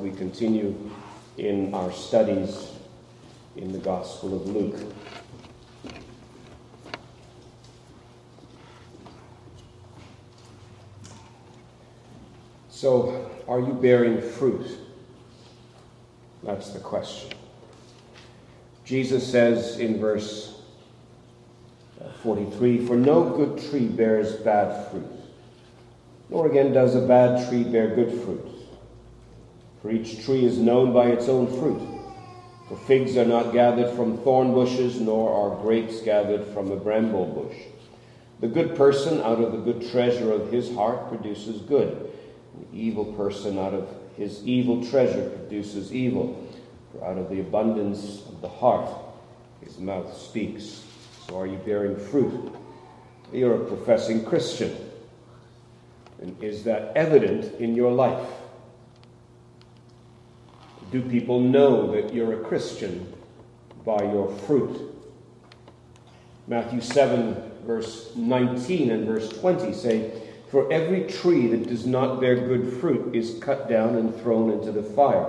we continue in our studies in the Gospel of Luke. So, are you bearing fruit? That's the question. Jesus says in verse 43 For no good tree bears bad fruit, nor again does a bad tree bear good fruit. For each tree is known by its own fruit. For figs are not gathered from thorn bushes, nor are grapes gathered from a bramble bush. The good person out of the good treasure of his heart produces good. The evil person out of his evil treasure produces evil. For out of the abundance of the heart his mouth speaks. So are you bearing fruit? You're a professing Christian. And is that evident in your life? Do people know that you're a Christian by your fruit? Matthew 7, verse 19 and verse 20 say, For every tree that does not bear good fruit is cut down and thrown into the fire.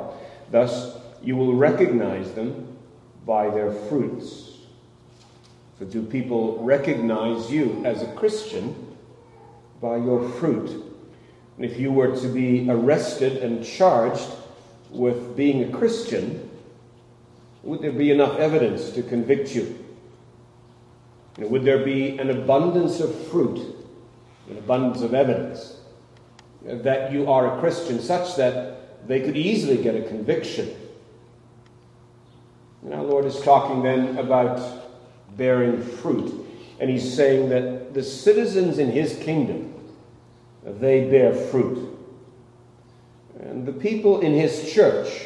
Thus you will recognize them by their fruits. So, do people recognize you as a Christian by your fruit? And if you were to be arrested and charged with being a Christian, would there be enough evidence to convict you? Would there be an abundance of fruit, an abundance of evidence that you are a Christian, such that they could easily get a conviction? And our Lord is talking then about bearing fruit. And he's saying that the citizens in his kingdom, they bear fruit. And the people in his church,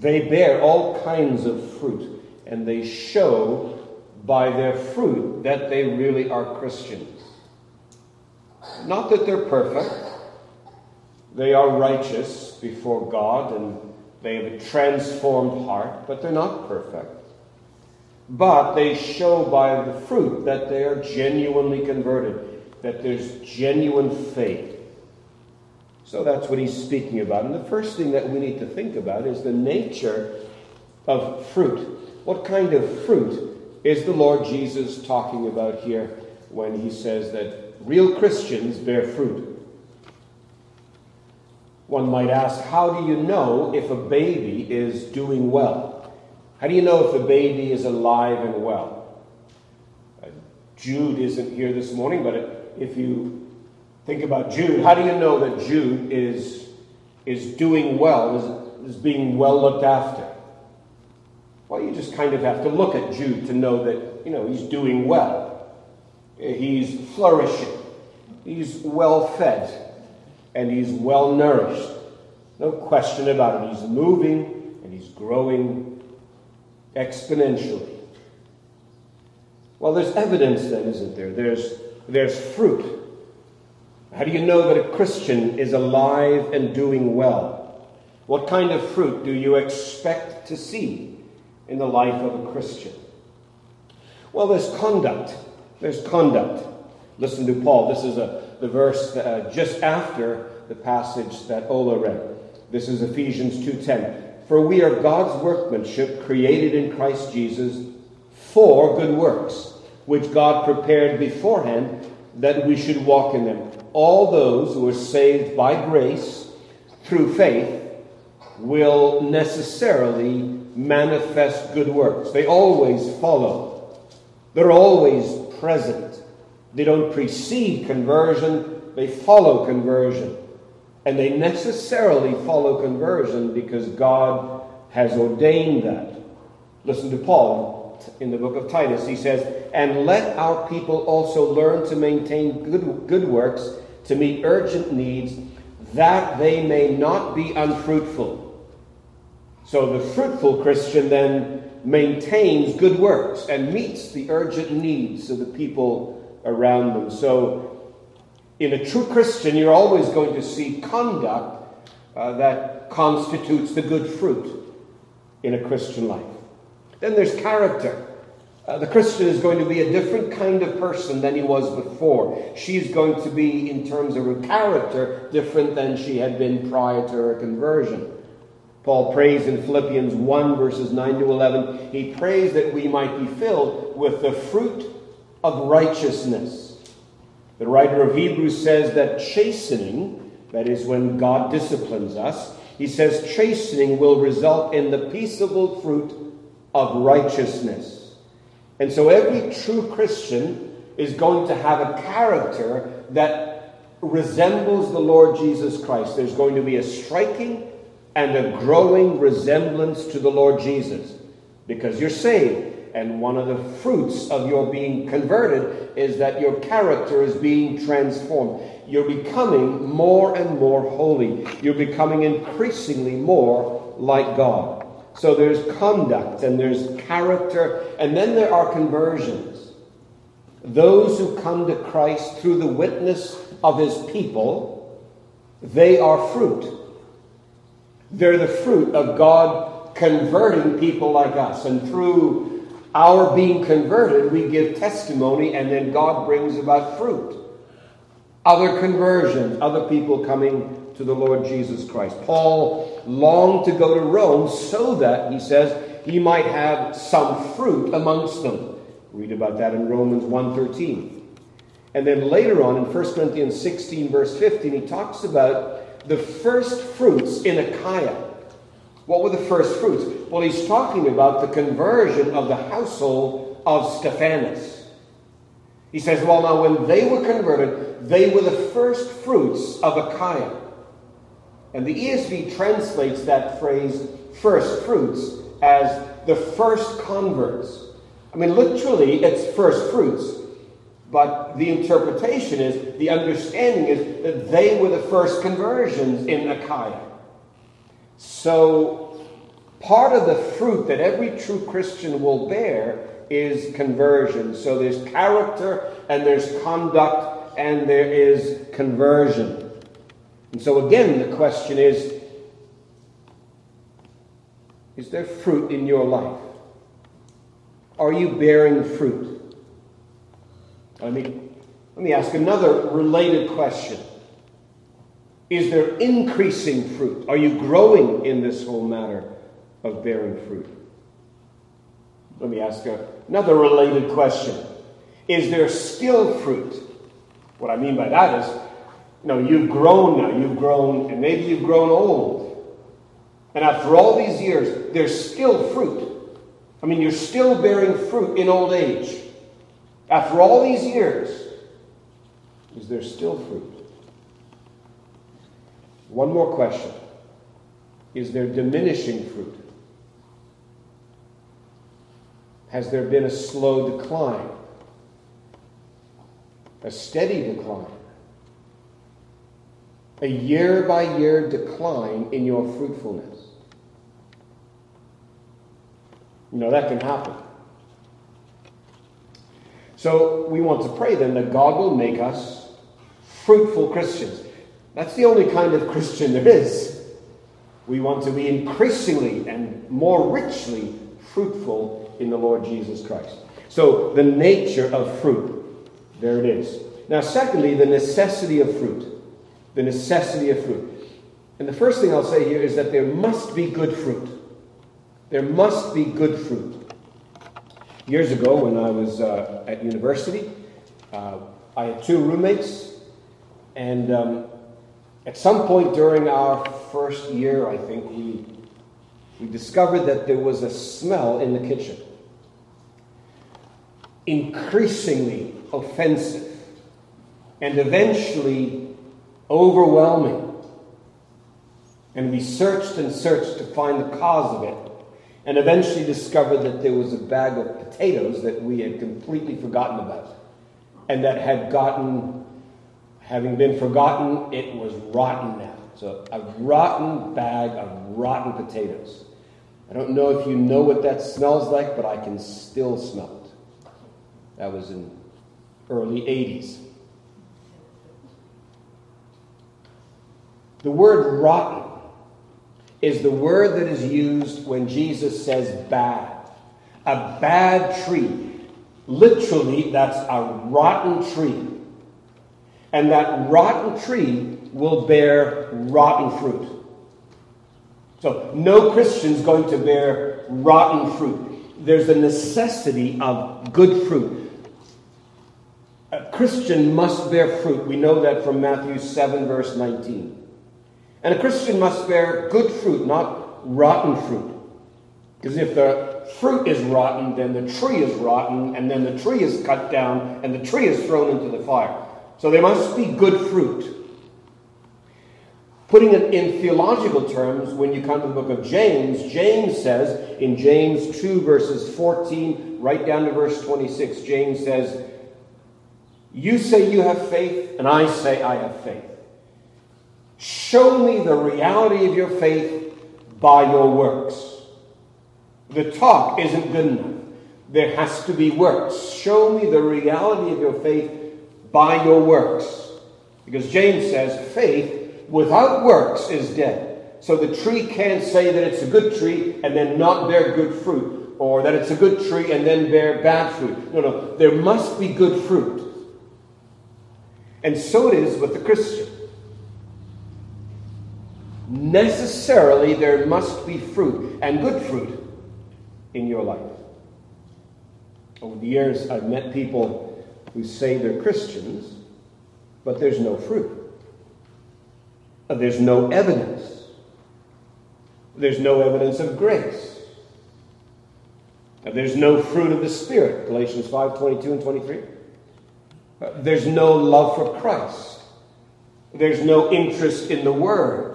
they bear all kinds of fruit. And they show by their fruit that they really are Christians. Not that they're perfect, they are righteous before God and they have a transformed heart, but they're not perfect. But they show by the fruit that they are genuinely converted, that there's genuine faith. So that's what he's speaking about. And the first thing that we need to think about is the nature of fruit. What kind of fruit is the Lord Jesus talking about here when he says that real Christians bear fruit? One might ask, how do you know if a baby is doing well? How do you know if the baby is alive and well? Uh, Jude isn't here this morning, but if you think about Jude, how do you know that Jude is, is doing well, is, is being well looked after? Well, you just kind of have to look at Jude to know that, you know, he's doing well. He's flourishing. He's well fed. And he's well nourished. No question about it. He's moving and he's growing exponentially. Well, there's evidence then, isn't there? There's, there's fruit. How do you know that a Christian is alive and doing well? What kind of fruit do you expect to see in the life of a Christian? Well, there's conduct. There's conduct. Listen to Paul. This is a, the verse uh, just after the passage that Ola read. This is Ephesians 2:10. For we are God's workmanship created in Christ Jesus for good works, which God prepared beforehand that we should walk in them. All those who are saved by grace through faith will necessarily manifest good works. They always follow. They're always present. They don't precede conversion, they follow conversion. And they necessarily follow conversion because God has ordained that. Listen to Paul in the book of Titus. He says, And let our people also learn to maintain good, good works to meet urgent needs, that they may not be unfruitful. So the fruitful Christian then maintains good works and meets the urgent needs of the people around them. So in a true Christian, you're always going to see conduct uh, that constitutes the good fruit in a Christian life. Then there's character. Uh, the Christian is going to be a different kind of person than he was before. She's going to be, in terms of her character, different than she had been prior to her conversion. Paul prays in Philippians 1, verses 9 to 11, he prays that we might be filled with the fruit of righteousness. The writer of Hebrews says that chastening, that is when God disciplines us, he says chastening will result in the peaceable fruit of righteousness. And so every true Christian is going to have a character that resembles the Lord Jesus Christ. There's going to be a striking and a growing resemblance to the Lord Jesus because you're saved. And one of the fruits of your being converted is that your character is being transformed. You're becoming more and more holy. You're becoming increasingly more like God. So there's conduct and there's character, and then there are conversions. Those who come to Christ through the witness of his people, they are fruit. They're the fruit of God converting people like us. And through our being converted, we give testimony, and then God brings about fruit. Other conversions, other people coming to the Lord Jesus Christ. Paul longed to go to Rome so that, he says, he might have some fruit amongst them. Read about that in Romans 1.13. And then later on in 1 Corinthians 16, verse 15, he talks about the first fruits in Achaia. What were the first fruits? Well, he's talking about the conversion of the household of Stephanas. He says, well, now when they were converted, they were the first fruits of Achaia. And the ESV translates that phrase, first fruits, as the first converts. I mean, literally, it's first fruits. But the interpretation is, the understanding is that they were the first conversions in Achaia. So, part of the fruit that every true Christian will bear is conversion. So, there's character, and there's conduct, and there is conversion. And so, again, the question is Is there fruit in your life? Are you bearing fruit? Let me, let me ask another related question. Is there increasing fruit? Are you growing in this whole matter of bearing fruit? Let me ask another related question. Is there still fruit? What I mean by that is, know, you've grown now, you've grown, and maybe you've grown old. And after all these years, there's still fruit. I mean, you're still bearing fruit in old age. After all these years, is there still fruit? One more question Is there diminishing fruit? Has there been a slow decline? A steady decline? A year by year decline in your fruitfulness. You know, that can happen. So we want to pray then that God will make us fruitful Christians. That's the only kind of Christian there is. We want to be increasingly and more richly fruitful in the Lord Jesus Christ. So the nature of fruit, there it is. Now, secondly, the necessity of fruit the necessity of fruit. And the first thing I'll say here is that there must be good fruit. There must be good fruit. Years ago, when I was uh, at university, uh, I had two roommates, and um, at some point during our first year, I think, we, we discovered that there was a smell in the kitchen. Increasingly offensive, and eventually overwhelming. And we searched and searched to find the cause of it, and eventually discovered that there was a bag of potatoes that we had completely forgotten about, and that had gotten, having been forgotten, it was rotten now. So, a rotten bag of rotten potatoes. I don't know if you know what that smells like, but I can still smell it. That was in early 80s. The word rotten is the word that is used when Jesus says bad. A bad tree. Literally, that's a rotten tree. And that rotten tree will bear rotten fruit. So, no Christian's going to bear rotten fruit. There's a necessity of good fruit. A Christian must bear fruit. We know that from Matthew 7, verse 19. And a Christian must bear good fruit, not rotten fruit. Because if the fruit is rotten, then the tree is rotten, and then the tree is cut down, and the tree is thrown into the fire. So there must be good fruit. Putting it in theological terms, when you come to the book of James, James says in James 2, verses 14, right down to verse 26, James says, You say you have faith, and I say I have faith. Show me the reality of your faith by your works. The talk isn't good enough. There has to be works. Show me the reality of your faith by your works. Because James says faith without works is dead. So the tree can't say that it's a good tree and then not bear good fruit, or that it's a good tree and then bear bad fruit. No, no. There must be good fruit. And so it is with the Christian necessarily there must be fruit, and good fruit, in your life. Over the years, I've met people who say they're Christians, but there's no fruit. Uh, there's no evidence. There's no evidence of grace. Uh, there's no fruit of the Spirit, Galatians 5 22 and 23. Uh, there's no love for Christ. There's no interest in the Word.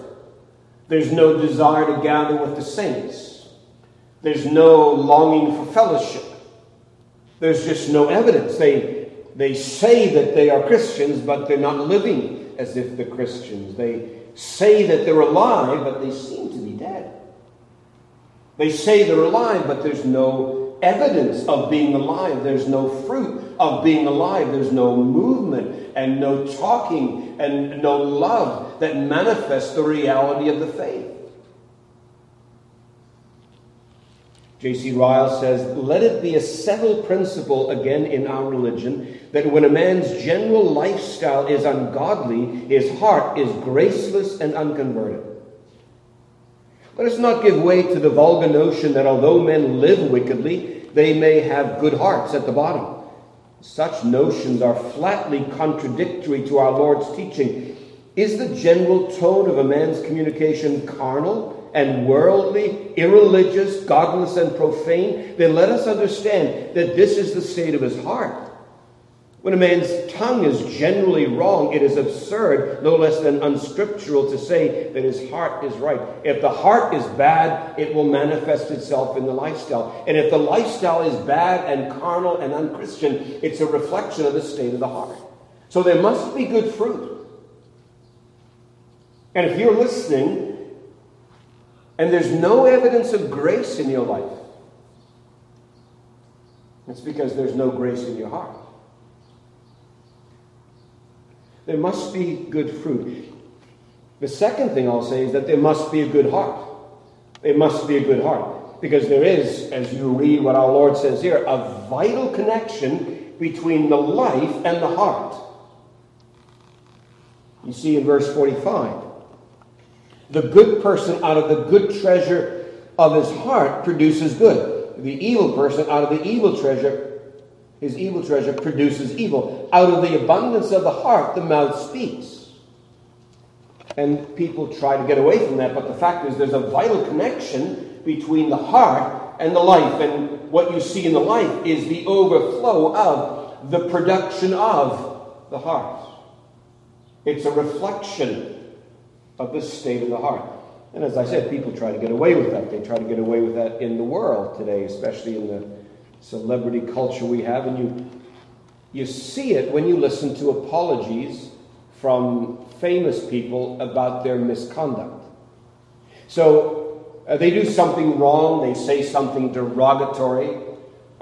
There's no desire to gather with the saints. There's no longing for fellowship. There's just no evidence. They, they say that they are Christians, but they're not living as if they're Christians. They say that they're alive, but they seem to be dead. They say they're alive, but there's no evidence of being alive. There's no fruit of being alive. There's no movement and no talking and no love that manifests the reality of the faith. J.C. Ryle says, Let it be a settled principle again in our religion that when a man's general lifestyle is ungodly, his heart is graceless and unconverted. Let us not give way to the vulgar notion that although men live wickedly, they may have good hearts at the bottom. Such notions are flatly contradictory to our Lord's teaching. Is the general tone of a man's communication carnal and worldly, irreligious, godless, and profane? Then let us understand that this is the state of his heart. When a man's tongue is generally wrong, it is absurd, no less than unscriptural, to say that his heart is right. If the heart is bad, it will manifest itself in the lifestyle. And if the lifestyle is bad and carnal and unchristian, it's a reflection of the state of the heart. So there must be good fruit. And if you're listening and there's no evidence of grace in your life, it's because there's no grace in your heart. There must be good fruit. The second thing I'll say is that there must be a good heart. There must be a good heart. Because there is, as you read what our Lord says here, a vital connection between the life and the heart. You see in verse 45 the good person out of the good treasure of his heart produces good. The evil person out of the evil treasure his evil treasure produces evil. Out of the abundance of the heart, the mouth speaks. And people try to get away from that, but the fact is there's a vital connection between the heart and the life. And what you see in the life is the overflow of the production of the heart. It's a reflection of the state of the heart. And as I said, people try to get away with that. They try to get away with that in the world today, especially in the celebrity culture we have, and you, you see it when you listen to apologies from famous people about their misconduct. So uh, they do something wrong, they say something derogatory,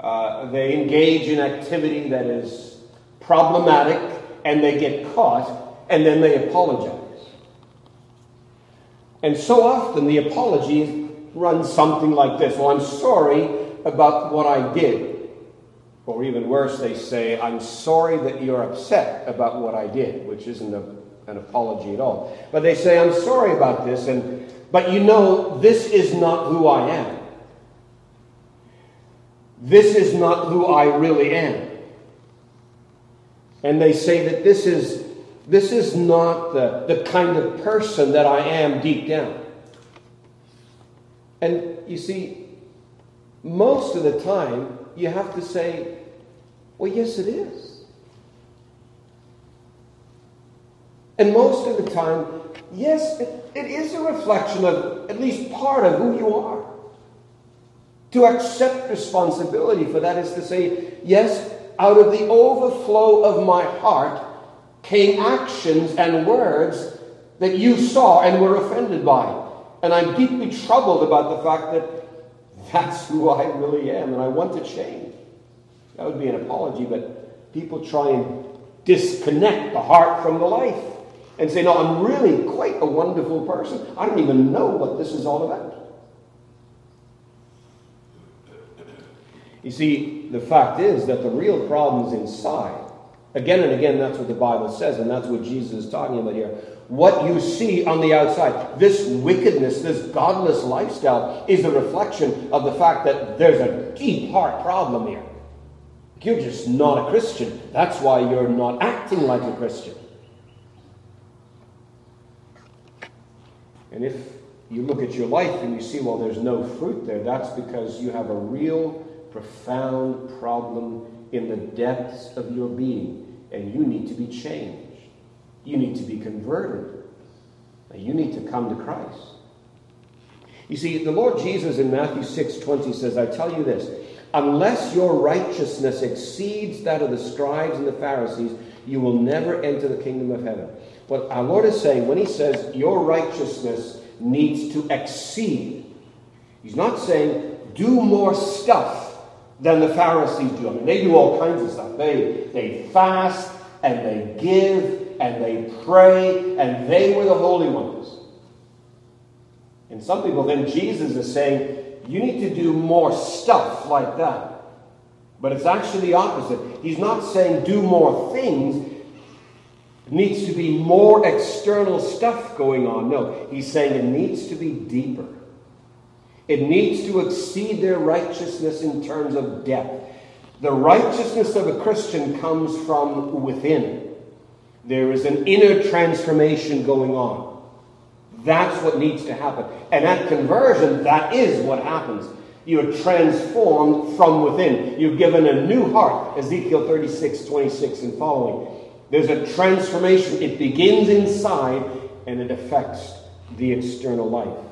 uh, they engage in activity that is problematic, and they get caught, and then they apologize. And so often the apology runs something like this Well, I'm sorry about what I did. Or even worse, they say, I'm sorry that you're upset about what I did, which isn't a, an apology at all. But they say, I'm sorry about this, and, but you know, this is not who I am. This is not who I really am. And they say that this is, this is not the, the kind of person that I am deep down. And you see, most of the time, you have to say, well, yes, it is. And most of the time, yes, it, it is a reflection of at least part of who you are. To accept responsibility for that is to say, yes, out of the overflow of my heart came actions and words that you saw and were offended by. And I'm deeply troubled about the fact that that's who I really am and I want to change. That would be an apology, but people try and disconnect the heart from the life and say, No, I'm really quite a wonderful person. I don't even know what this is all about. You see, the fact is that the real problem is inside. Again and again, that's what the Bible says, and that's what Jesus is talking about here. What you see on the outside, this wickedness, this godless lifestyle, is a reflection of the fact that there's a deep heart problem here. You're just not a Christian. That's why you're not acting like a Christian. And if you look at your life and you see, well, there's no fruit there, that's because you have a real profound problem in the depths of your being, and you need to be changed. You need to be converted. You need to come to Christ. You see, the Lord Jesus in Matthew 6 20 says, I tell you this, unless your righteousness exceeds that of the scribes and the Pharisees, you will never enter the kingdom of heaven. What our Lord is saying when He says your righteousness needs to exceed, He's not saying do more stuff than the Pharisees do. I mean, they do all kinds of stuff. They, they fast and they give and they pray and they were the holy ones. And some people, then Jesus is saying, you need to do more stuff like that. But it's actually the opposite. He's not saying do more things. It needs to be more external stuff going on. No, he's saying it needs to be deeper. It needs to exceed their righteousness in terms of depth. The righteousness of a Christian comes from within. There is an inner transformation going on. That's what needs to happen. And at conversion, that is what happens. You're transformed from within. You're given a new heart. Ezekiel 36, 26 and following. There's a transformation. It begins inside and it affects the external life.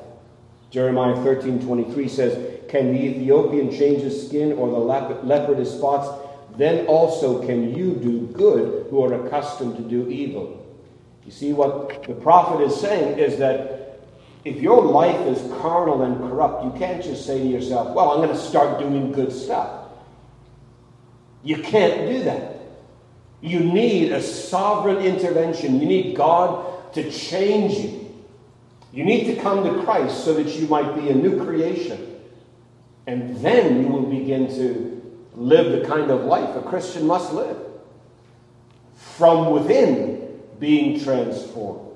Jeremiah 13 23 says, Can the Ethiopian change his skin or the leopard his spots? Then also can you do good who are accustomed to do evil. You see, what the prophet is saying is that if your life is carnal and corrupt, you can't just say to yourself, Well, I'm going to start doing good stuff. You can't do that. You need a sovereign intervention. You need God to change you. You need to come to Christ so that you might be a new creation. And then you will begin to live the kind of life a Christian must live. From within, being transformed.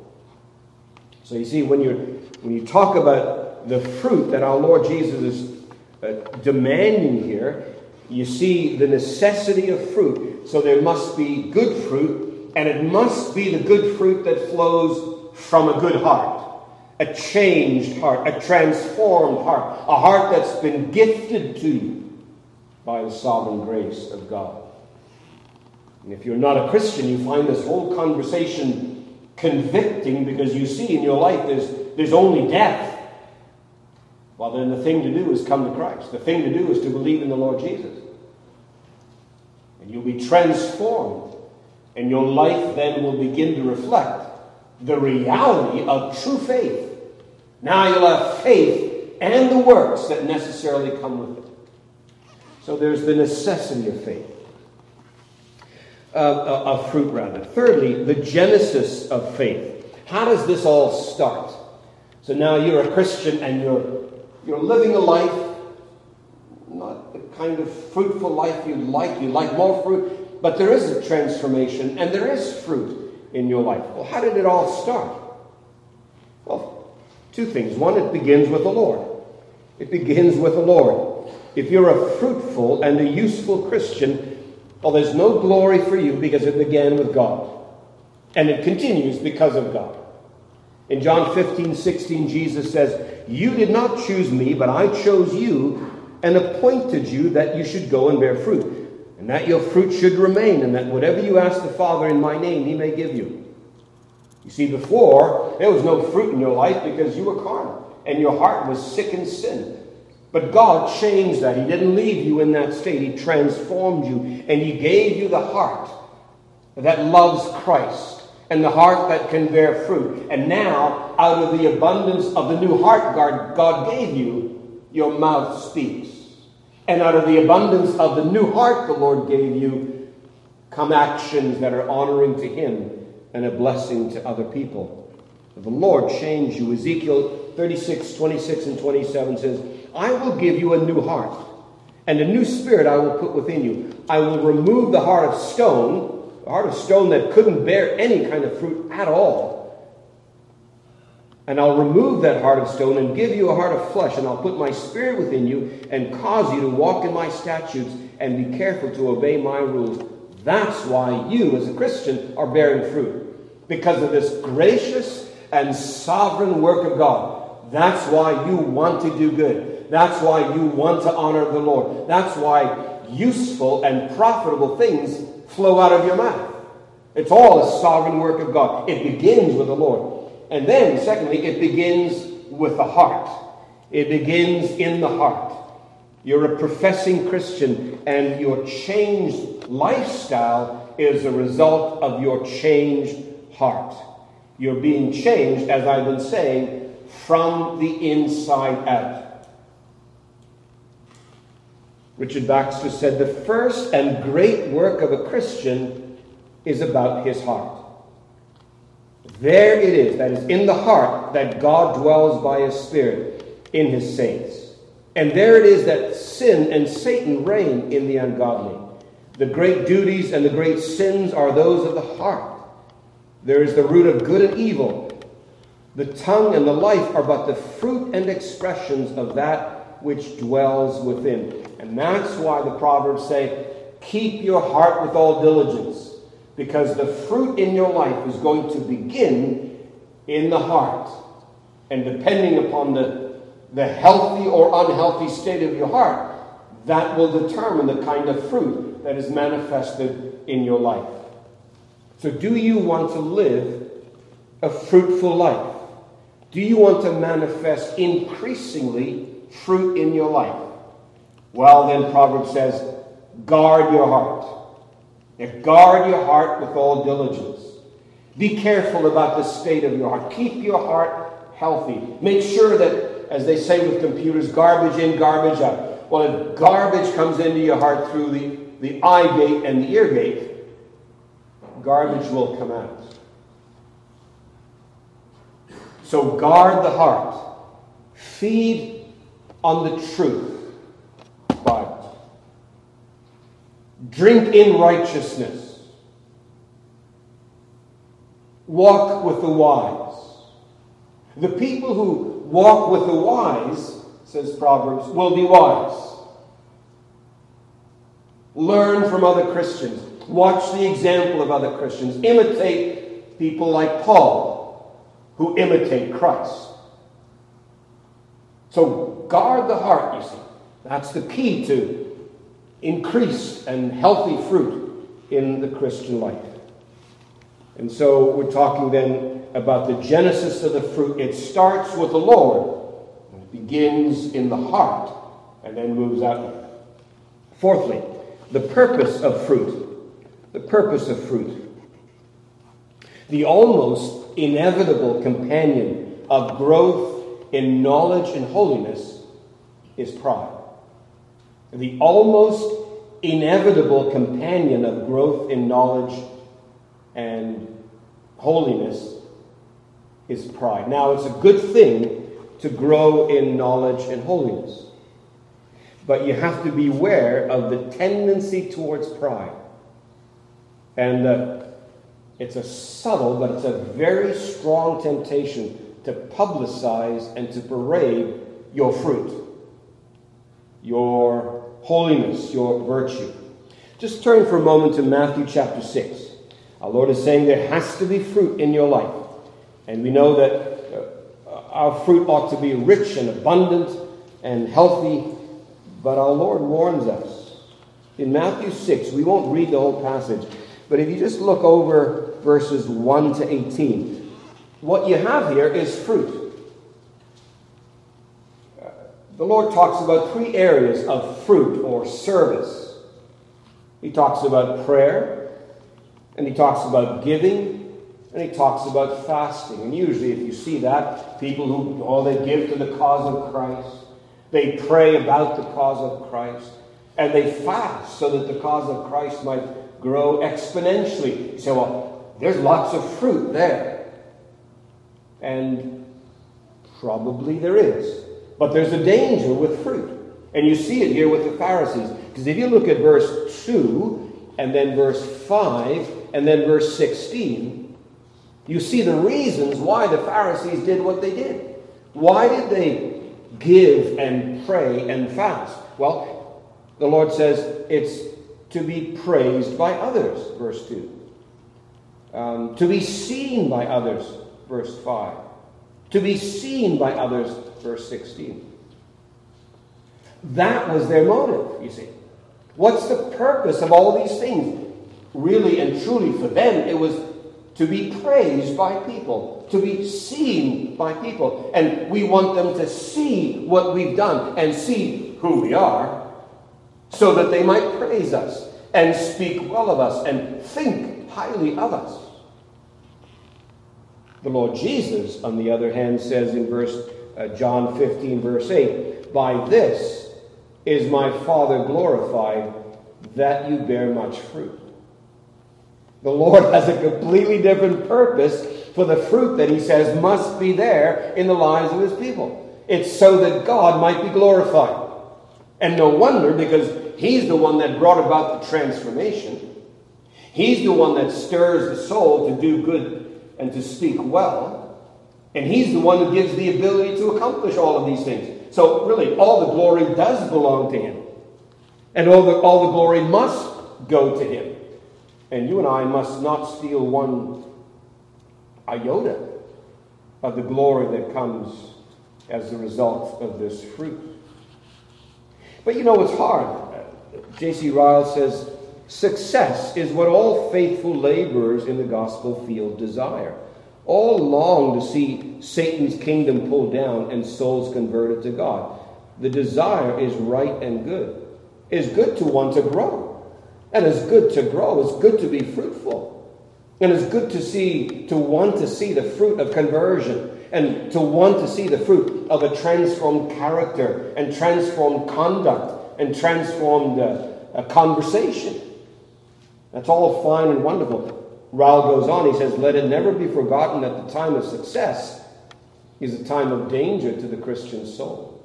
So you see, when, you when you talk about the fruit that our Lord Jesus is uh, demanding here, you see the necessity of fruit. So there must be good fruit, and it must be the good fruit that flows from a good heart a changed heart, a transformed heart, a heart that's been gifted to you by the sovereign grace of God. And if you're not a Christian, you find this whole conversation convicting because you see in your life there's, there's only death. Well, then the thing to do is come to Christ. The thing to do is to believe in the Lord Jesus. And you'll be transformed. And your life then will begin to reflect the reality of true faith now you'll have faith and the works that necessarily come with it. So there's the necessity of faith. Uh, of fruit, rather. Thirdly, the genesis of faith. How does this all start? So now you're a Christian and you're, you're living a life, not the kind of fruitful life you'd like. You like more fruit, but there is a transformation and there is fruit in your life. Well, how did it all start? Two things. One, it begins with the Lord. It begins with the Lord. If you're a fruitful and a useful Christian, well, there's no glory for you because it began with God. And it continues because of God. In John 15, 16, Jesus says, You did not choose me, but I chose you and appointed you that you should go and bear fruit, and that your fruit should remain, and that whatever you ask the Father in my name, he may give you. You see, before, there was no fruit in your life because you were carnal, and your heart was sick in sin. But God changed that. He didn't leave you in that state. He transformed you, and He gave you the heart that loves Christ and the heart that can bear fruit. And now, out of the abundance of the new heart God, God gave you, your mouth speaks. And out of the abundance of the new heart the Lord gave you, come actions that are honoring to Him and a blessing to other people. The Lord changed you. Ezekiel 36, 26, and 27 says, I will give you a new heart, and a new spirit I will put within you. I will remove the heart of stone, the heart of stone that couldn't bear any kind of fruit at all. And I'll remove that heart of stone and give you a heart of flesh, and I'll put my spirit within you and cause you to walk in my statutes and be careful to obey my rules. That's why you, as a Christian, are bearing fruit. Because of this gracious and sovereign work of God. That's why you want to do good. That's why you want to honor the Lord. That's why useful and profitable things flow out of your mouth. It's all a sovereign work of God. It begins with the Lord. And then, secondly, it begins with the heart. It begins in the heart. You're a professing Christian, and your changed lifestyle is a result of your changed heart. You're being changed, as I've been saying, from the inside out. Richard Baxter said, The first and great work of a Christian is about his heart. There it is, that is in the heart, that God dwells by his Spirit in his saints. And there it is that sin and Satan reign in the ungodly. The great duties and the great sins are those of the heart. There is the root of good and evil. The tongue and the life are but the fruit and expressions of that which dwells within. And that's why the Proverbs say, Keep your heart with all diligence, because the fruit in your life is going to begin in the heart. And depending upon the, the healthy or unhealthy state of your heart, that will determine the kind of fruit that is manifested in your life. So, do you want to live a fruitful life? Do you want to manifest increasingly fruit in your life? Well, then, Proverbs says, guard your heart. If guard your heart with all diligence. Be careful about the state of your heart. Keep your heart healthy. Make sure that, as they say with computers, garbage in, garbage out. Well, if garbage comes into your heart through the, the eye gate and the ear gate, garbage will come out. So guard the heart. Feed on the truth. Bible. Drink in righteousness. Walk with the wise. The people who walk with the wise, says Proverbs, will be wise. Learn from other Christians. Watch the example of other Christians. Imitate people like Paul, who imitate Christ. So guard the heart, you see. That's the key to increased and healthy fruit in the Christian life. And so we're talking then about the genesis of the fruit. It starts with the Lord, it begins in the heart, and then moves out. Fourthly, the purpose of fruit the purpose of fruit. The almost inevitable companion of growth in knowledge and holiness is pride. The almost inevitable companion of growth in knowledge and holiness is pride. Now, it's a good thing to grow in knowledge and holiness. but you have to beware of the tendency towards pride. And uh, it's a subtle, but it's a very strong temptation to publicize and to parade your fruit, your holiness, your virtue. Just turn for a moment to Matthew chapter 6. Our Lord is saying there has to be fruit in your life. And we know that uh, our fruit ought to be rich and abundant and healthy, but our Lord warns us. In Matthew 6, we won't read the whole passage, but if you just look over verses 1 to 18, what you have here is fruit. The Lord talks about three areas of fruit or service. He talks about prayer, and he talks about giving, and he talks about fasting. And usually, if you see that, people who, oh, they give to the cause of Christ, they pray about the cause of Christ, and they fast so that the cause of Christ might grow exponentially. You say, well, there's lots of fruit there. And probably there is. But there's a danger with fruit. And you see it here with the Pharisees. Because if you look at verse 2, and then verse 5, and then verse 16, you see the reasons why the Pharisees did what they did. Why did they give and pray and fast? Well, the Lord says it's to be praised by others, verse 2. Um, to be seen by others, verse 5. To be seen by others, verse 16. That was their motive, you see. What's the purpose of all these things? Really and truly for them, it was to be praised by people, to be seen by people. And we want them to see what we've done and see who we are so that they might praise us and speak well of us and think highly of us. The Lord Jesus, on the other hand, says in verse uh, John 15, verse 8, By this is my Father glorified, that you bear much fruit. The Lord has a completely different purpose for the fruit that He says must be there in the lives of His people. It's so that God might be glorified. And no wonder, because He's the one that brought about the transformation. He's the one that stirs the soul to do good and to speak well. And He's the one who gives the ability to accomplish all of these things. So, really, all the glory does belong to Him. And all the, all the glory must go to Him. And you and I must not steal one iota of the glory that comes as a result of this fruit. But you know, it's hard. J.C. Ryle says success is what all faithful laborers in the gospel field desire. All long to see Satan's kingdom pulled down and souls converted to God. The desire is right and good. It is good to want to grow. And it's good to grow, it's good to be fruitful. And it's good to see, to want to see the fruit of conversion and to want to see the fruit of a transformed character and transformed conduct and transformed uh, conversation. That's all fine and wonderful. Ryle goes on, he says, Let it never be forgotten that the time of success is a time of danger to the Christian soul.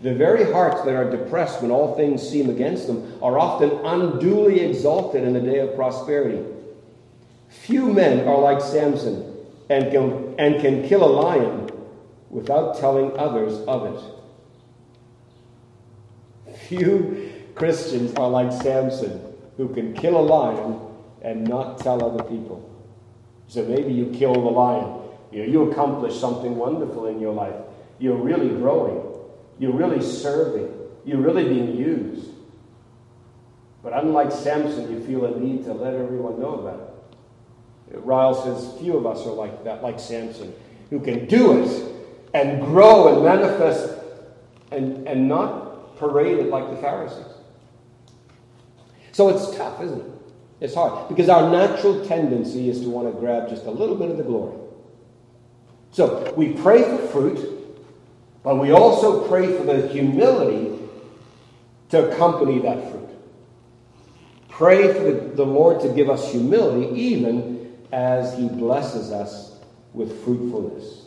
The very hearts that are depressed when all things seem against them are often unduly exalted in the day of prosperity. Few men are like Samson and can, and can kill a lion without telling others of it. Few Christians are like Samson who can kill a lion and not tell other people. So maybe you kill the lion. You, know, you accomplish something wonderful in your life. You're really growing. You're really serving. You're really being used. But unlike Samson, you feel a need to let everyone know about it. Ryle says few of us are like that, like Samson, who can do it and grow and manifest and, and not parade it like the Pharisees. So it's tough, isn't it? It's hard because our natural tendency is to want to grab just a little bit of the glory. So we pray for fruit, but we also pray for the humility to accompany that fruit. Pray for the, the Lord to give us humility even as He blesses us with fruitfulness.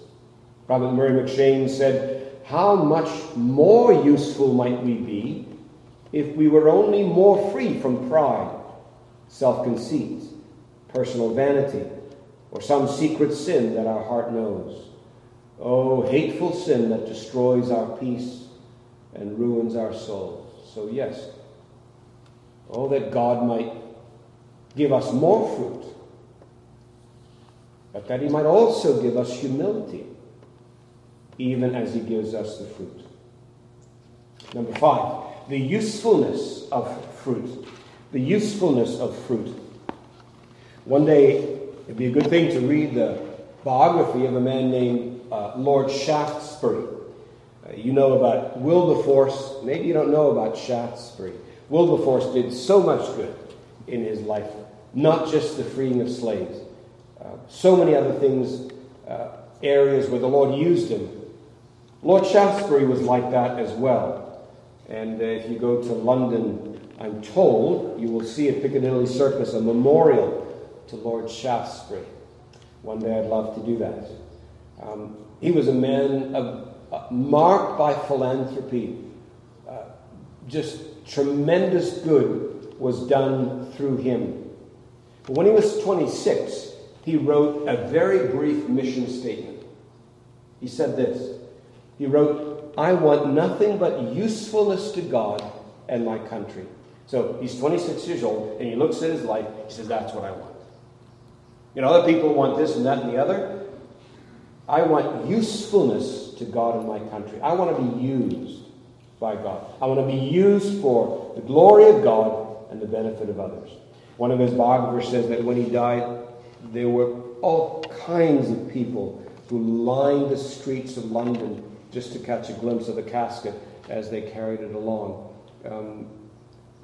Robert Murray M'Cheyne said, how much more useful might we be if we were only more free from pride, self conceit, personal vanity, or some secret sin that our heart knows. Oh, hateful sin that destroys our peace and ruins our souls. So, yes, oh, that God might give us more fruit, but that He might also give us humility, even as He gives us the fruit. Number five, the usefulness of fruit. The usefulness of fruit. One day, it'd be a good thing to read the biography of a man named uh, Lord Shaftesbury. Uh, you know about Wilberforce. Maybe you don't know about Shaftesbury. Wilberforce did so much good in his life, not just the freeing of slaves, uh, so many other things, uh, areas where the Lord used him. Lord Shaftesbury was like that as well. And uh, if you go to London, I'm told you will see at Piccadilly Circus a memorial to Lord Shaftesbury. One day I'd love to do that. Um, he was a man of, uh, marked by philanthropy. Uh, just tremendous good was done through him. But when he was 26, he wrote a very brief mission statement. He said this He wrote, I want nothing but usefulness to God and my country. So he's 26 years old, and he looks at his life, he says, That's what I want. You know, other people want this and that and the other. I want usefulness to God and my country. I want to be used by God. I want to be used for the glory of God and the benefit of others. One of his biographers says that when he died, there were all kinds of people who lined the streets of London just to catch a glimpse of the casket as they carried it along. Um,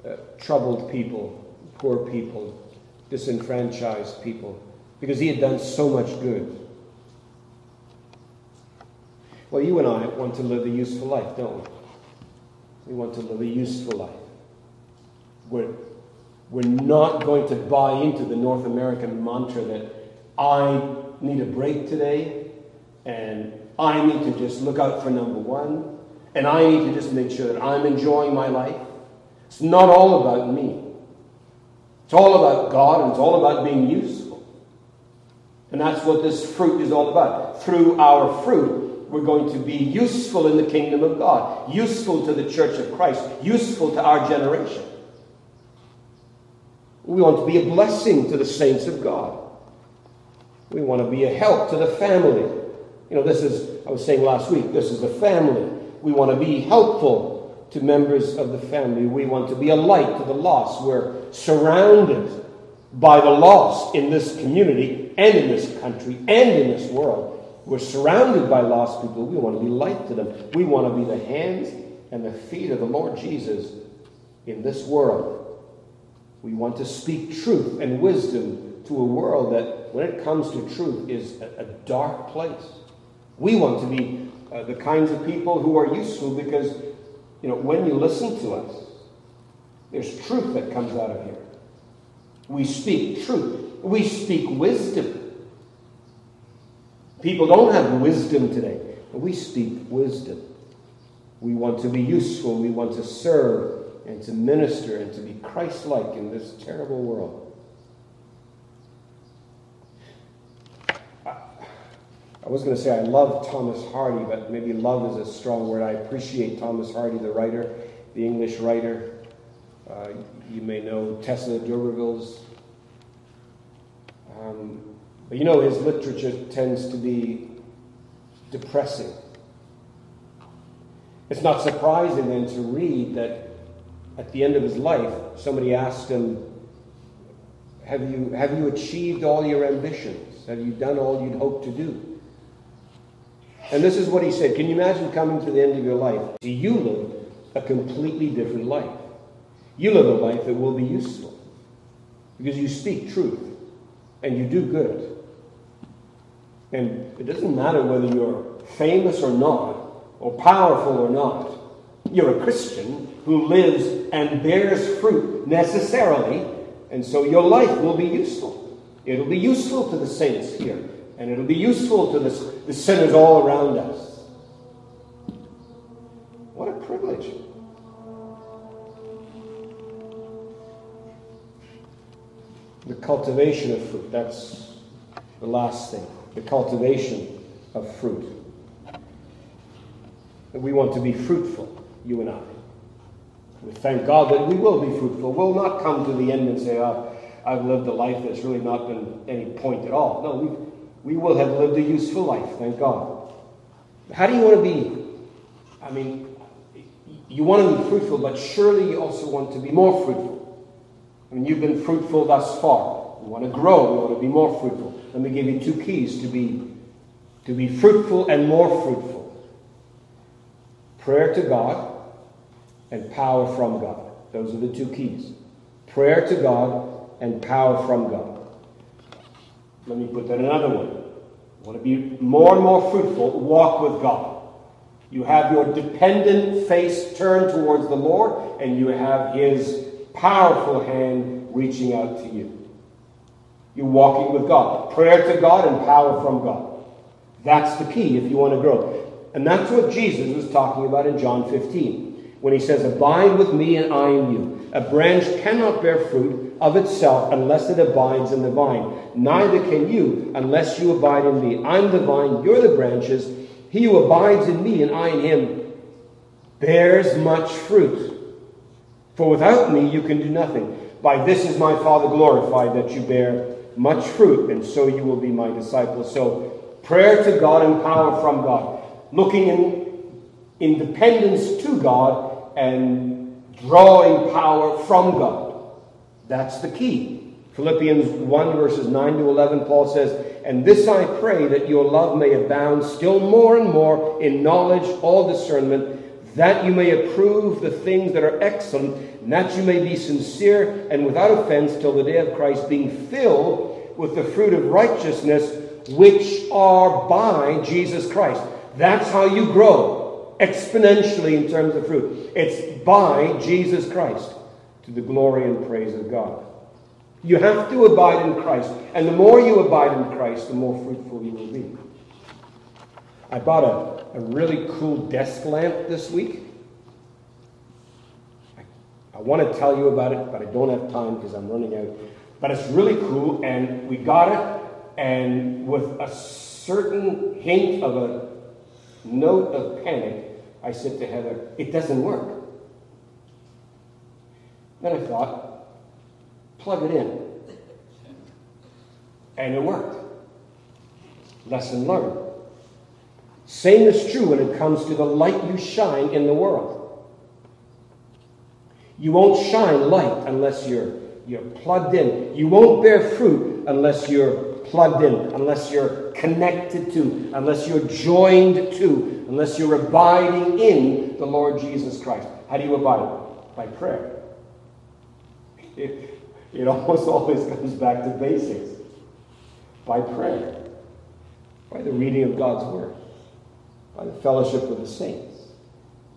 uh, troubled people, poor people, disenfranchised people, because he had done so much good. Well, you and I want to live a useful life, don't we? We want to live a useful life. We're, we're not going to buy into the North American mantra that I need a break today and I need to just look out for number one and I need to just make sure that I'm enjoying my life. It's not all about me. It's all about God and it's all about being useful. And that's what this fruit is all about. Through our fruit, we're going to be useful in the kingdom of God, useful to the church of Christ, useful to our generation. We want to be a blessing to the saints of God. We want to be a help to the family. You know, this is, I was saying last week, this is the family. We want to be helpful to members of the family. We want to be a light to the lost. We're surrounded by the lost in this community and in this country and in this world. We're surrounded by lost people. We want to be light to them. We want to be the hands and the feet of the Lord Jesus in this world. We want to speak truth and wisdom to a world that, when it comes to truth, is a, a dark place. We want to be uh, the kinds of people who are useful because, you know, when you listen to us, there's truth that comes out of here. We speak truth. We speak wisdom. People don't have wisdom today, but we speak wisdom. We want to be useful, we want to serve and to minister and to be Christ like in this terrible world. I was going to say I love Thomas Hardy, but maybe love is a strong word. I appreciate Thomas Hardy, the writer, the English writer. Uh, you may know Tessa d'Urberville's um, but you know, his literature tends to be depressing. It's not surprising then to read that at the end of his life, somebody asked him, have you, have you achieved all your ambitions? Have you done all you'd hoped to do? And this is what he said. Can you imagine coming to the end of your life? Do you live a completely different life. You live a life that will be useful because you speak truth and you do good. And it doesn't matter whether you're famous or not, or powerful or not. You're a Christian who lives and bears fruit necessarily, and so your life will be useful. It'll be useful to the saints here, and it'll be useful to the, the sinners all around us. What a privilege. The cultivation of fruit, that's the last thing. The cultivation of fruit. We want to be fruitful, you and I. We thank God that we will be fruitful. We'll not come to the end and say, oh, I've lived a life that's really not been any point at all. No, we, we will have lived a useful life, thank God. How do you want to be? I mean, you want to be fruitful, but surely you also want to be more fruitful. I mean, you've been fruitful thus far. You want to grow, you want to be more fruitful. Let me give you two keys to be, to be fruitful and more fruitful prayer to God and power from God. Those are the two keys prayer to God and power from God. Let me put that another way. Want to be more and more fruitful, walk with God. You have your dependent face turned towards the Lord, and you have His powerful hand reaching out to you. You're walking with God. Prayer to God and power from God. That's the key if you want to grow. And that's what Jesus was talking about in John 15 when he says, Abide with me and I in you. A branch cannot bear fruit of itself unless it abides in the vine. Neither can you unless you abide in me. I'm the vine, you're the branches. He who abides in me and I in him bears much fruit. For without me you can do nothing. By this is my Father glorified that you bear much fruit, and so you will be my disciples. So, prayer to God and power from God looking in independence to God and drawing power from God. That's the key. Philippians 1, verses 9 to 11, Paul says, And this I pray that your love may abound still more and more in knowledge, all discernment, that you may approve the things that are excellent, and that you may be sincere and without offense till the day of Christ, being filled with the fruit of righteousness, which are by Jesus Christ. That's how you grow exponentially in terms of fruit. It's by Jesus Christ to the glory and praise of God. You have to abide in Christ. And the more you abide in Christ, the more fruitful you will be. I bought a, a really cool desk lamp this week. I, I want to tell you about it, but I don't have time because I'm running out. But it's really cool, and we got it, and with a certain hint of a note of panic, I said to Heather, It doesn't work. Then I thought, plug it in. And it worked. Lesson learned. Same is true when it comes to the light you shine in the world. You won't shine light unless you're, you're plugged in. You won't bear fruit unless you're plugged in, unless you're connected to, unless you're joined to, unless you're abiding in the Lord Jesus Christ. How do you abide? By prayer. It, it almost always comes back to basics. By prayer. By the reading of God's Word. By the fellowship with the saints.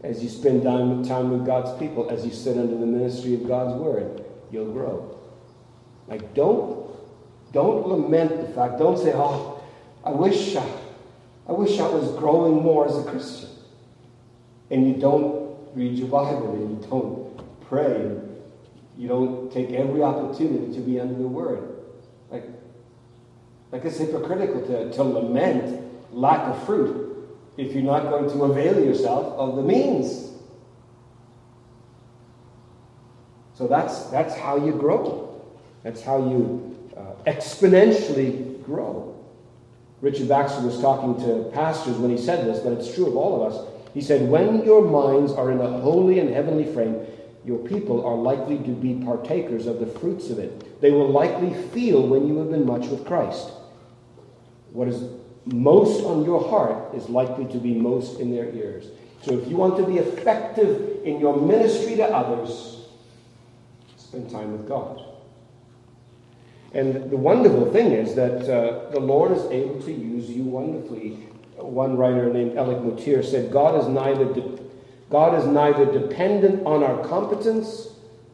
As you spend time with God's people, as you sit under the ministry of God's Word, you'll grow. Like, don't don't lament the fact. Don't say, oh, I wish, I, I wish I was growing more as a Christian. And you don't read your Bible and you don't pray. You don't take every opportunity to be under the Word. Like, like it's hypocritical to, to lament lack of fruit if you're not going to avail yourself of the means. So that's, that's how you grow. That's how you uh, exponentially grow. Richard Baxter was talking to pastors when he said this, but it's true of all of us. He said, When your minds are in a holy and heavenly frame, your people are likely to be partakers of the fruits of it. They will likely feel when you have been much with Christ. What is most on your heart is likely to be most in their ears. So if you want to be effective in your ministry to others, spend time with God. And the wonderful thing is that uh, the Lord is able to use you wonderfully. One writer named Alec Motyer said, God is neither de- God is neither dependent on our competence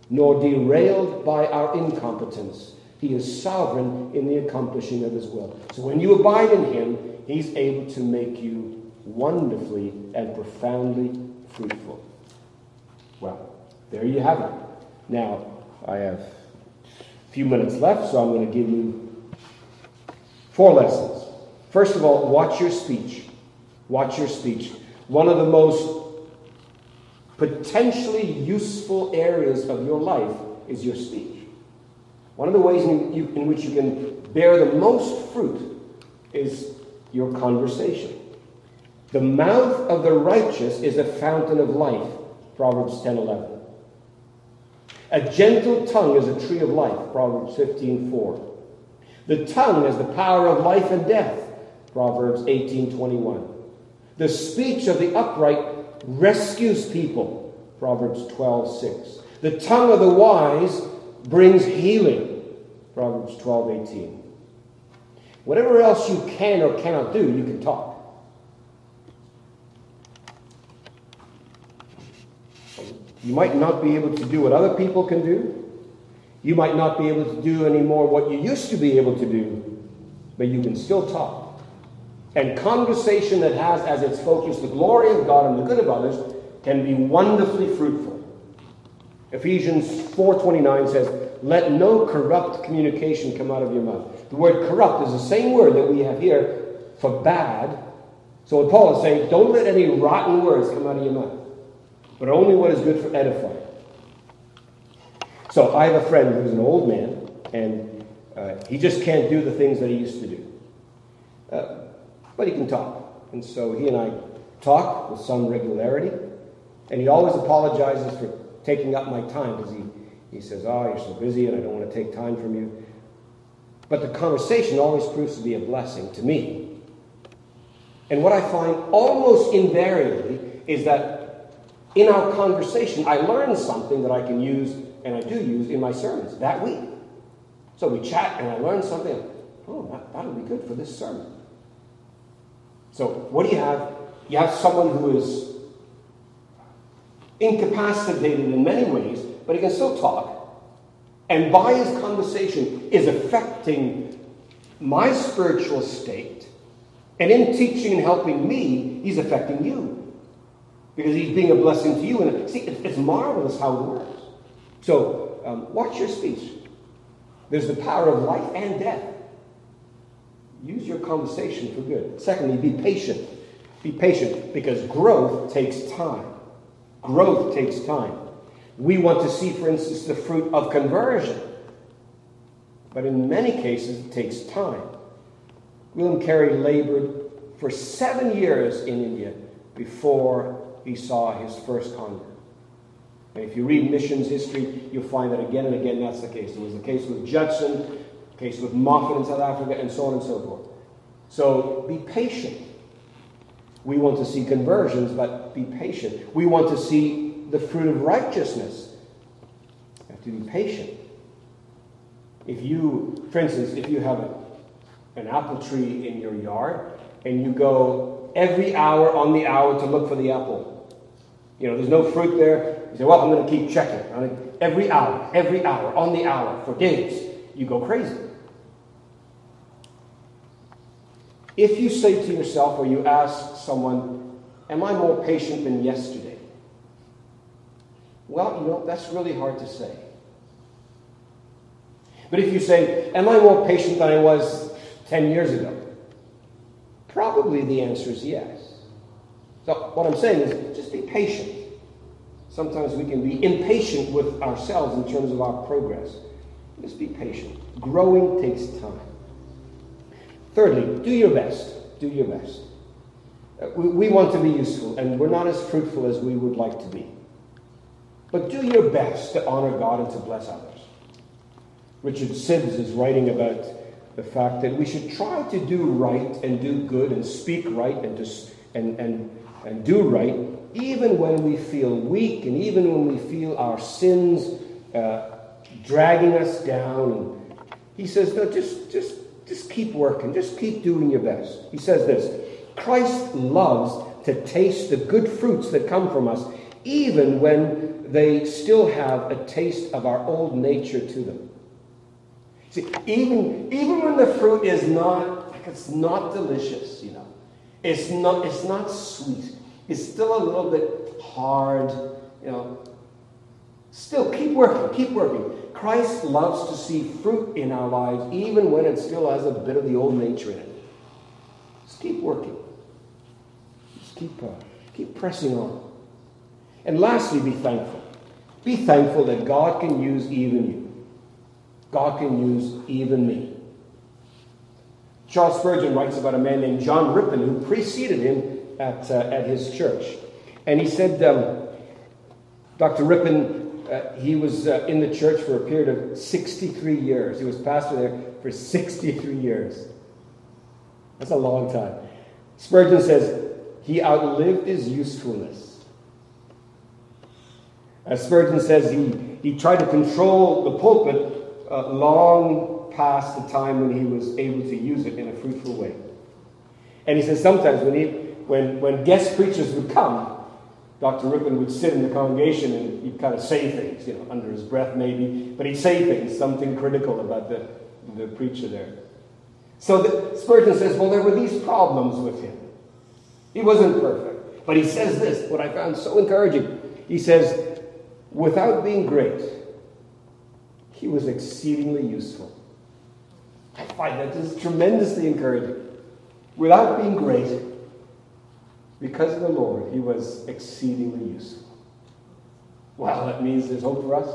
nor derailed by our incompetence. He is sovereign in the accomplishing of his will. So when you abide in him, he's able to make you wonderfully and profoundly fruitful. Well, there you have it. Now, I have few minutes left, so I'm going to give you four lessons. First of all, watch your speech. Watch your speech. One of the most potentially useful areas of your life is your speech. One of the ways in, you, in which you can bear the most fruit is your conversation. The mouth of the righteous is a fountain of life, Proverbs 10 11. A gentle tongue is a tree of life, Proverbs 15 4. The tongue has the power of life and death, Proverbs 18 21. The speech of the upright rescues people, Proverbs 12 6. The tongue of the wise brings healing, Proverbs 12 18. Whatever else you can or cannot do, you can talk. You might not be able to do what other people can do. You might not be able to do anymore what you used to be able to do, but you can still talk. And conversation that has as its focus the glory of God and the good of others can be wonderfully fruitful. Ephesians 4:29 says, "Let no corrupt communication come out of your mouth." The word corrupt is the same word that we have here for bad. So what Paul is saying, don't let any rotten words come out of your mouth, but only what is good for edifying. So I have a friend who's an old man, and uh, he just can't do the things that he used to do. Uh, but he can talk. And so he and I talk with some regularity, and he always apologizes for taking up my time because he, he says, Oh, you're so busy and I don't want to take time from you. But the conversation always proves to be a blessing to me. And what I find almost invariably is that in our conversation, I learn something that I can use, and I do use in my sermons that week. So we chat, and I learn something. Oh, that, that'll be good for this sermon. So, what do you have? You have someone who is incapacitated in many ways, but he can still talk and by his conversation is affecting my spiritual state. And in teaching and helping me, he's affecting you. Because he's being a blessing to you. And see, it's marvelous how it works. So, um, watch your speech. There's the power of life and death. Use your conversation for good. Secondly, be patient. Be patient because growth takes time. Growth takes time. We want to see, for instance, the fruit of conversion. But in many cases, it takes time. William Carey labored for seven years in India before he saw his first convert. And if you read missions history, you'll find that again and again that's the case. It was the case with Judson, the case with Moffat in South Africa, and so on and so forth. So be patient. We want to see conversions, but be patient. We want to see the fruit of righteousness. You have to be patient. If you, for instance, if you have an apple tree in your yard and you go every hour on the hour to look for the apple, you know, there's no fruit there. You say, well, I'm going to keep checking. Every hour, every hour, on the hour, for days. You go crazy. If you say to yourself or you ask someone, Am I more patient than yesterday? Well, you know, that's really hard to say. But if you say, Am I more patient than I was 10 years ago? Probably the answer is yes. So, what I'm saying is just be patient. Sometimes we can be impatient with ourselves in terms of our progress. Just be patient. Growing takes time. Thirdly, do your best. Do your best. Uh, we, want to be useful, and we're not as fruitful as we would like to be. But do your best to honor God and to bless others. Richard Sibbes is writing about the fact that we should try to do right and do good and speak right and, to, and, and, and do right, even when we feel weak and even when we feel our sins uh, dragging us down. He says, no, just, just, just keep working, just keep doing your best. He says this Christ loves to taste the good fruits that come from us, even when they still have a taste of our old nature to them. See, even, even when the fruit is not, like it's not delicious, you know, It's not, it's not sweet. It's still a little bit hard, you know. Still, keep working, keep working. Christ loves to see fruit in our lives, even when it still has a bit of the old nature in it. Just keep working. Just keep, uh, keep pressing on. And lastly, be thankful. Be thankful that God can use even you. God can use even me. Charles Spurgeon writes about a man named John Rippon who preceded him at, uh, at his church. And he said, um, Dr. Rippon, uh, he was uh, in the church for a period of 63 years. He was pastor there for 63 years. That's a long time. Spurgeon says, he outlived his usefulness. As Spurgeon says, he, he tried to control the pulpit uh, long past the time when he was able to use it in a fruitful way. And he says sometimes when, he, when, when guest preachers would come, Dr. Rippon would sit in the congregation and he'd kind of say things, you know, under his breath maybe, but he'd say things, something critical about the, the preacher there. So the, Spurgeon says, well, there were these problems with him. He wasn't perfect. But he says this, what I found so encouraging. He says, without being great, he was exceedingly useful. I find that just tremendously encouraging. Without being great, because of the Lord, he was exceedingly useful. Well, that means there's hope for us.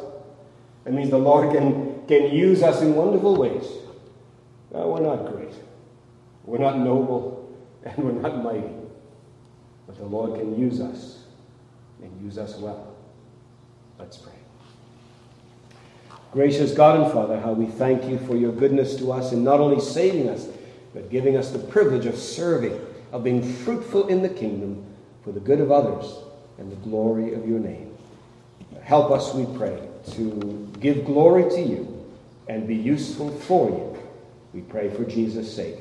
That means the Lord can, can use us in wonderful ways. No, we're not great. We're not noble, and we're not mighty. But the Lord can use us and use us well. Let's pray. Gracious God and Father, how we thank you for your goodness to us in not only saving us, but giving us the privilege of serving, of being fruitful in the kingdom for the good of others and the glory of your name. Help us, we pray, to give glory to you and be useful for you. We pray for Jesus' sake.